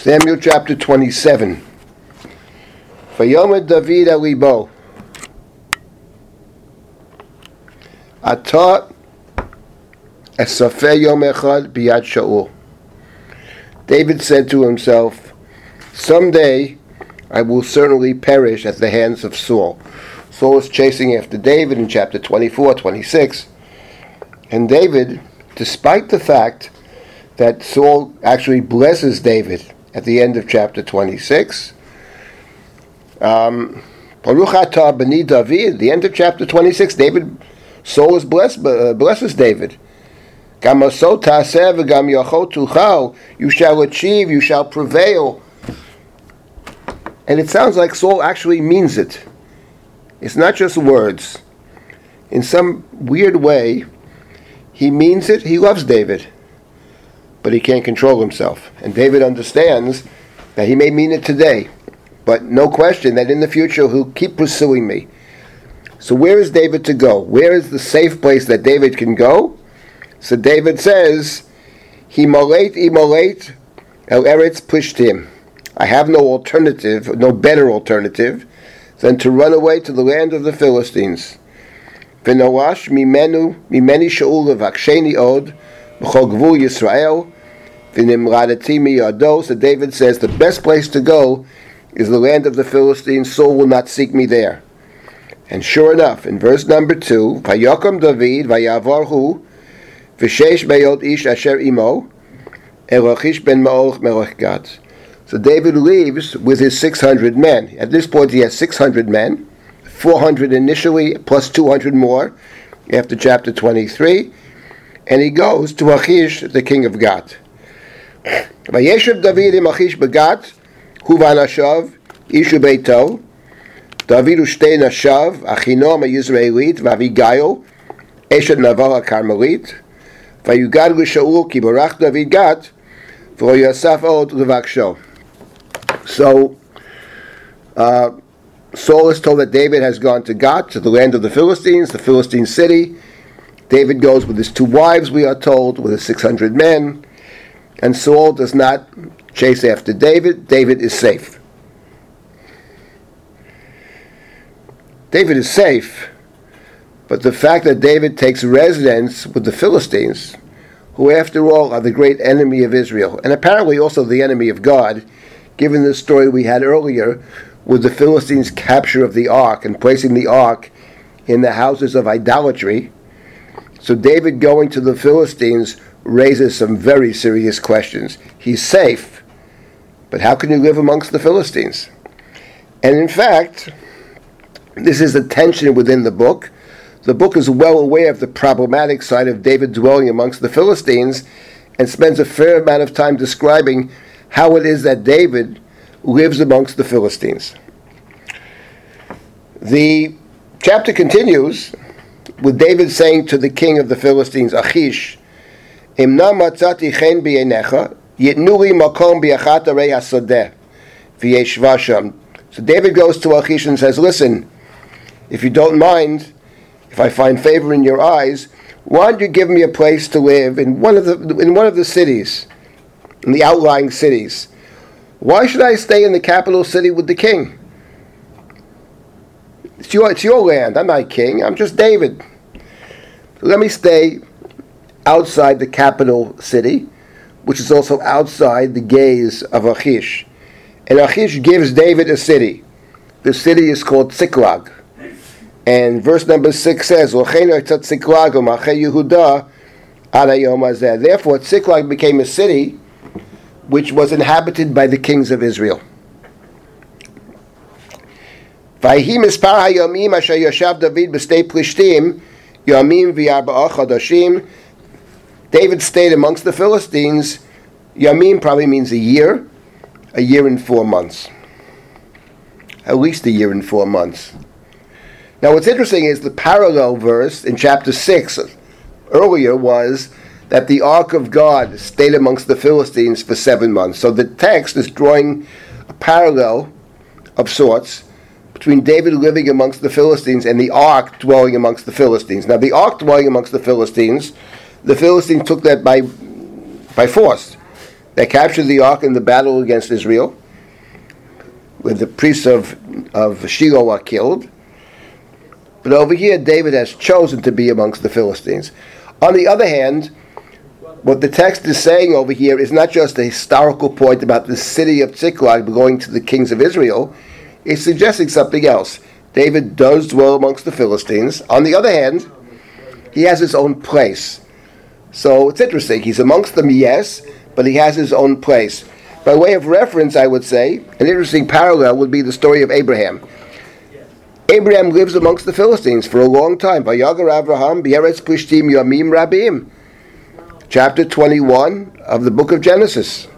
Samuel chapter 27. Vayomer David alibo. Ata esafe yom echad biyad Shaul. David said to himself, Someday I will certainly perish at the hands of Saul. Saul is chasing after David in chapter 24, 26. And David, despite the fact that Saul actually blesses David at the end of chapter 26. Um, David, the end of chapter 26, David, Saul is blessed, uh, blesses David. You shall achieve, you shall prevail. And it sounds like Saul actually means it. It's not just words. In some weird way, he means it, he loves David but he can't control himself. And David understands that he may mean it today, but no question that in the future he'll keep pursuing me. So where is David to go? Where is the safe place that David can go? So David says, "He Himalate imolate el eretz pushed him. I have no alternative, no better alternative, than to run away to the land of the Philistines. Mimenu mimeni shaul od b'chol gvul Yisrael so David says the best place to go is the land of the Philistines. Saul will not seek me there. And sure enough, in verse number two, Vayakam David Vayavarhu Vishesh Beyot Ish Asher Imo Elochish ben Maoch Melech So David leaves with his 600 men. At this point, he has 600 men, 400 initially, plus 200 more after chapter 23, and he goes to Achish, the king of Gath. Vayeshev David imachish begat huvanashav ishu beito David ushtei nashav achinom a yisraelit vavigayo eshet navar karmelit vayugad gushaul ki barach David gat for yasaf od levakshav so uh, Saul is told that David has gone to Gath to the land of the Philistines, the Philistine city. David goes with his two wives, we are told, with 600 men and Saul does not chase after David, David is safe. David is safe, but the fact that David takes residence with the Philistines, who after all are the great enemy of Israel, and apparently also the enemy of God, given the story we had earlier with the Philistines' capture of the ark and placing the ark in the houses of idolatry. So David going to the Philistines raises some very serious questions. He's safe, but how can you live amongst the Philistines? And in fact, this is a tension within the book. The book is well aware of the problematic side of David dwelling amongst the Philistines and spends a fair amount of time describing how it is that David lives amongst the Philistines. The chapter continues with David saying to the king of the Philistines, Achish, אמנם מצאתי חן בעיניך, יתנו לי מקום באחת ערי השדה, וישבה שם. So David goes to Achish and says, listen, if you don't mind, if I find favor in your eyes, why don't you give me a place to live in one of the in one of the cities, in the outlying cities? Why should I stay in the capital city with the king? It's your, it's your land. I'm not king. I'm just David. Let me stay outside the capital city, which is also outside the gaze of Achish. And Achish gives David a city. The city is called Ziklag. And verse number 6 says, Therefore, Ziklag became a city which was inhabited by the kings of Israel. ויהי מספר הימים אשר ישב דוד בשדה פלישתים ימים וארבעה חודשים David stayed amongst the Philistines. Yamim probably means a year, a year and four months. At least a year and four months. Now, what's interesting is the parallel verse in chapter 6 earlier was that the ark of God stayed amongst the Philistines for seven months. So the text is drawing a parallel of sorts between David living amongst the Philistines and the ark dwelling amongst the Philistines. Now, the ark dwelling amongst the Philistines the Philistines took that by, by force. They captured the ark in the battle against Israel, where the priests of, of Shiloh are killed. But over here, David has chosen to be amongst the Philistines. On the other hand, what the text is saying over here is not just a historical point about the city of Ziklag belonging to the kings of Israel, it's suggesting something else. David does dwell amongst the Philistines. On the other hand, he has his own place. So it's interesting. He's amongst them, yes, but he has his own place. By way of reference, I would say, an interesting parallel would be the story of Abraham. Abraham lives amongst the Philistines for a long time. Vayagar Plishtim Yamim Rabim. Chapter 21 of the book of Genesis.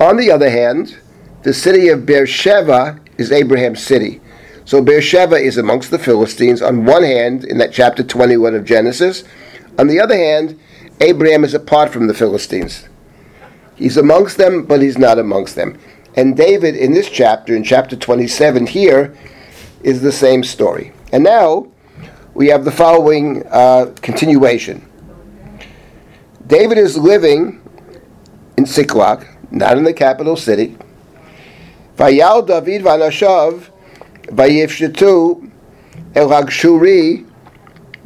On the other hand, the city of Beersheba is Abraham's city. So Beersheba is amongst the Philistines on one hand in that chapter 21 of Genesis. On the other hand, Abraham is apart from the Philistines. He's amongst them, but he's not amongst them. And David, in this chapter, in chapter 27 here, is the same story. And now we have the following uh, continuation. David is living in Ziklag, not in the capital city. Vayal David vanashav vayifshetu el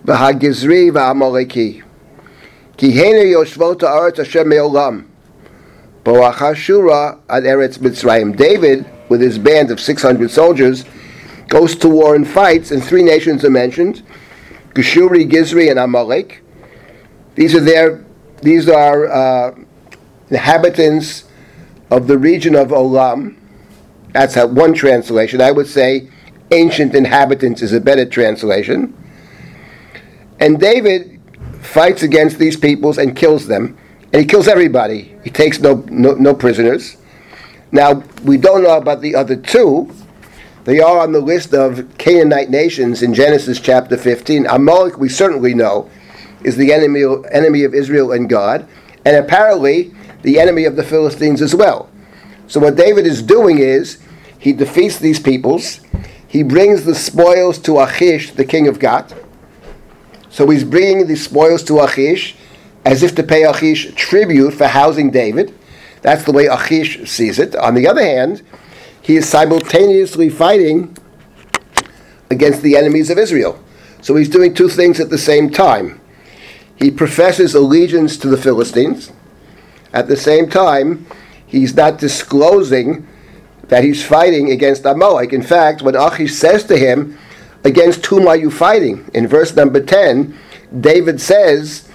v'hagizri v'amaleki. Ki hene yoshvot ha'aretz Hashem me'olam. Bo'achashura ad Eretz Mitzrayim. David, with his band of 600 soldiers, goes to war and fights, and three nations are mentioned: Geshuri, Gizri, and Amalek. These are their these are uh, inhabitants of the region of Olam. That's one translation. I would say ancient inhabitants is a better translation. And David fights against these peoples and kills them. And he kills everybody. He takes no, no, no prisoners. Now, we don't know about the other two, they are on the list of Canaanite nations in Genesis chapter 15. Amalek, we certainly know, is the enemy, enemy of Israel and God, and apparently the enemy of the Philistines as well. So, what David is doing is he defeats these peoples, he brings the spoils to Achish, the king of Gath. So, he's bringing the spoils to Achish as if to pay Achish tribute for housing David. That's the way Achish sees it. On the other hand, he is simultaneously fighting against the enemies of Israel. So he's doing two things at the same time. He professes allegiance to the Philistines. At the same time, he's not disclosing that he's fighting against Amalek. In fact, when Achish says to him, Against whom are you fighting? In verse number 10, David says,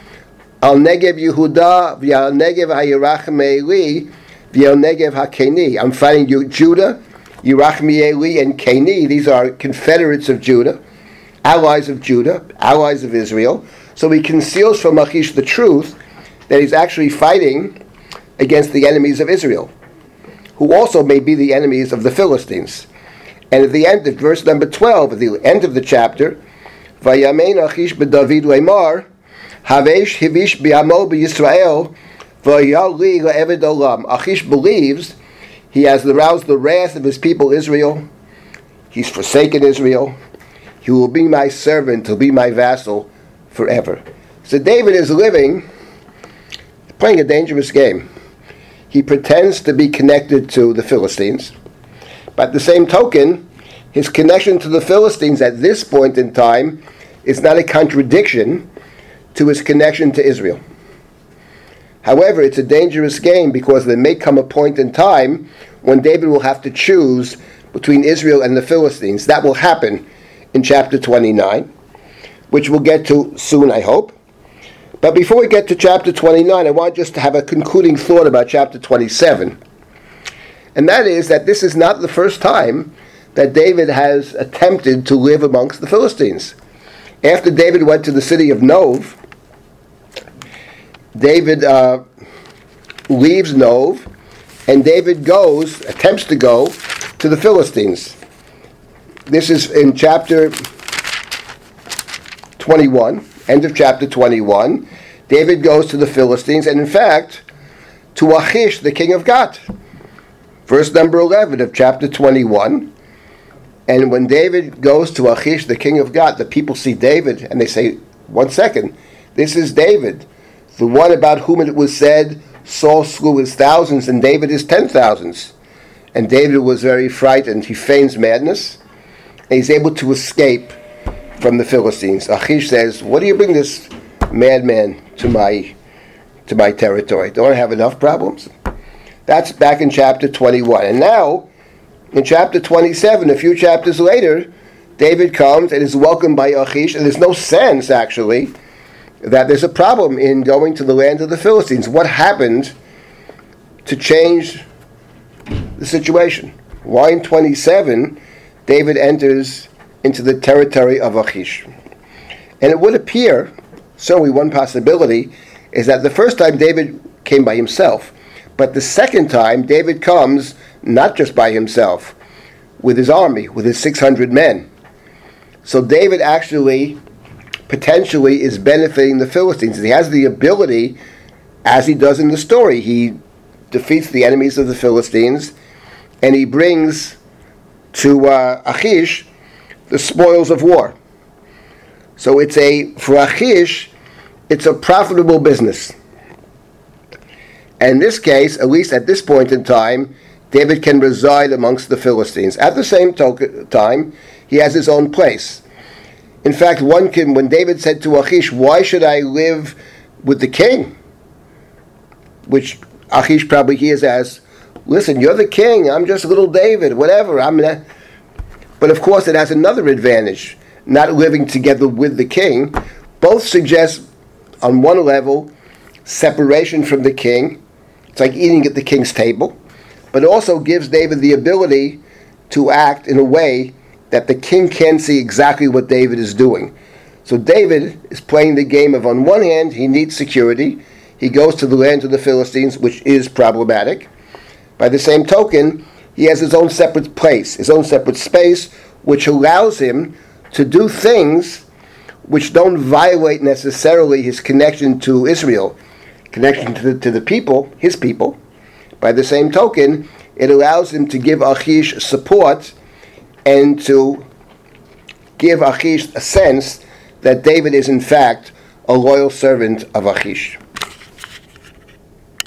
Al Negev Yehuda, V'al Negev HaYirach Me'eli, V'al Negev HaKeni. I'm fighting you, Judah, Yerachmieli, and Keni. These are confederates of Judah, allies of Judah, allies of Israel. So he conceals from Achish the truth that he's actually fighting against the enemies of Israel, who also may be the enemies of the Philistines. And at the end of verse number 12, at the end of the chapter, Vayamein Achish b'David le'mar, Havesh hivish bi'amo b'Yisrael, Achish believes he has aroused the wrath of his people Israel. He's forsaken Israel. He will be my servant, he'll be my vassal forever. So David is living, playing a dangerous game. He pretends to be connected to the Philistines, at the same token, his connection to the Philistines at this point in time is not a contradiction to his connection to Israel. However, it's a dangerous game because there may come a point in time when David will have to choose between Israel and the Philistines. That will happen in chapter 29, which we'll get to soon, I hope. But before we get to chapter 29, I want just to have a concluding thought about chapter 27. And that is that this is not the first time that David has attempted to live amongst the Philistines. After David went to the city of Nov, David uh, leaves Nov, and David goes, attempts to go to the Philistines. This is in chapter 21, end of chapter 21. David goes to the Philistines, and in fact, to Achish, the king of Gath. Verse number 11 of chapter 21. And when David goes to Achish, the king of Gath, the people see David and they say, One second, this is David the one about whom it was said, Saul slew his thousands and David his ten thousands. And David was very frightened. He feigns madness. And he's able to escape from the Philistines. Achish says, What do you bring this madman to my to my territory? Don't I have enough problems? That's back in chapter 21. And now, in chapter 27, a few chapters later, David comes and is welcomed by Achish, and there's no sense, actually, that there's a problem in going to the land of the Philistines. What happened to change the situation? Why in 27 David enters into the territory of Achish? And it would appear, certainly one possibility, is that the first time David came by himself, but the second time David comes not just by himself, with his army, with his 600 men. So David actually potentially is benefiting the Philistines. He has the ability, as he does in the story, he defeats the enemies of the Philistines and he brings to uh, Achish the spoils of war. So it's a, for Achish, it's a profitable business. And in this case, at least at this point in time, David can reside amongst the Philistines. At the same time, he has his own place. In fact, one can, when David said to Achish, Why should I live with the king? Which Achish probably hears as, Listen, you're the king, I'm just little David, whatever. I'm. But of course, it has another advantage, not living together with the king. Both suggest, on one level, separation from the king. It's like eating at the king's table but also gives David the ability to act in a way that the king can see exactly what David is doing. So David is playing the game of, on one hand, he needs security. He goes to the land of the Philistines, which is problematic. By the same token, he has his own separate place, his own separate space, which allows him to do things which don't violate necessarily his connection to Israel, connection to the, to the people, his people, by the same token, it allows him to give Achish support and to give Achish a sense that David is in fact a loyal servant of Achish.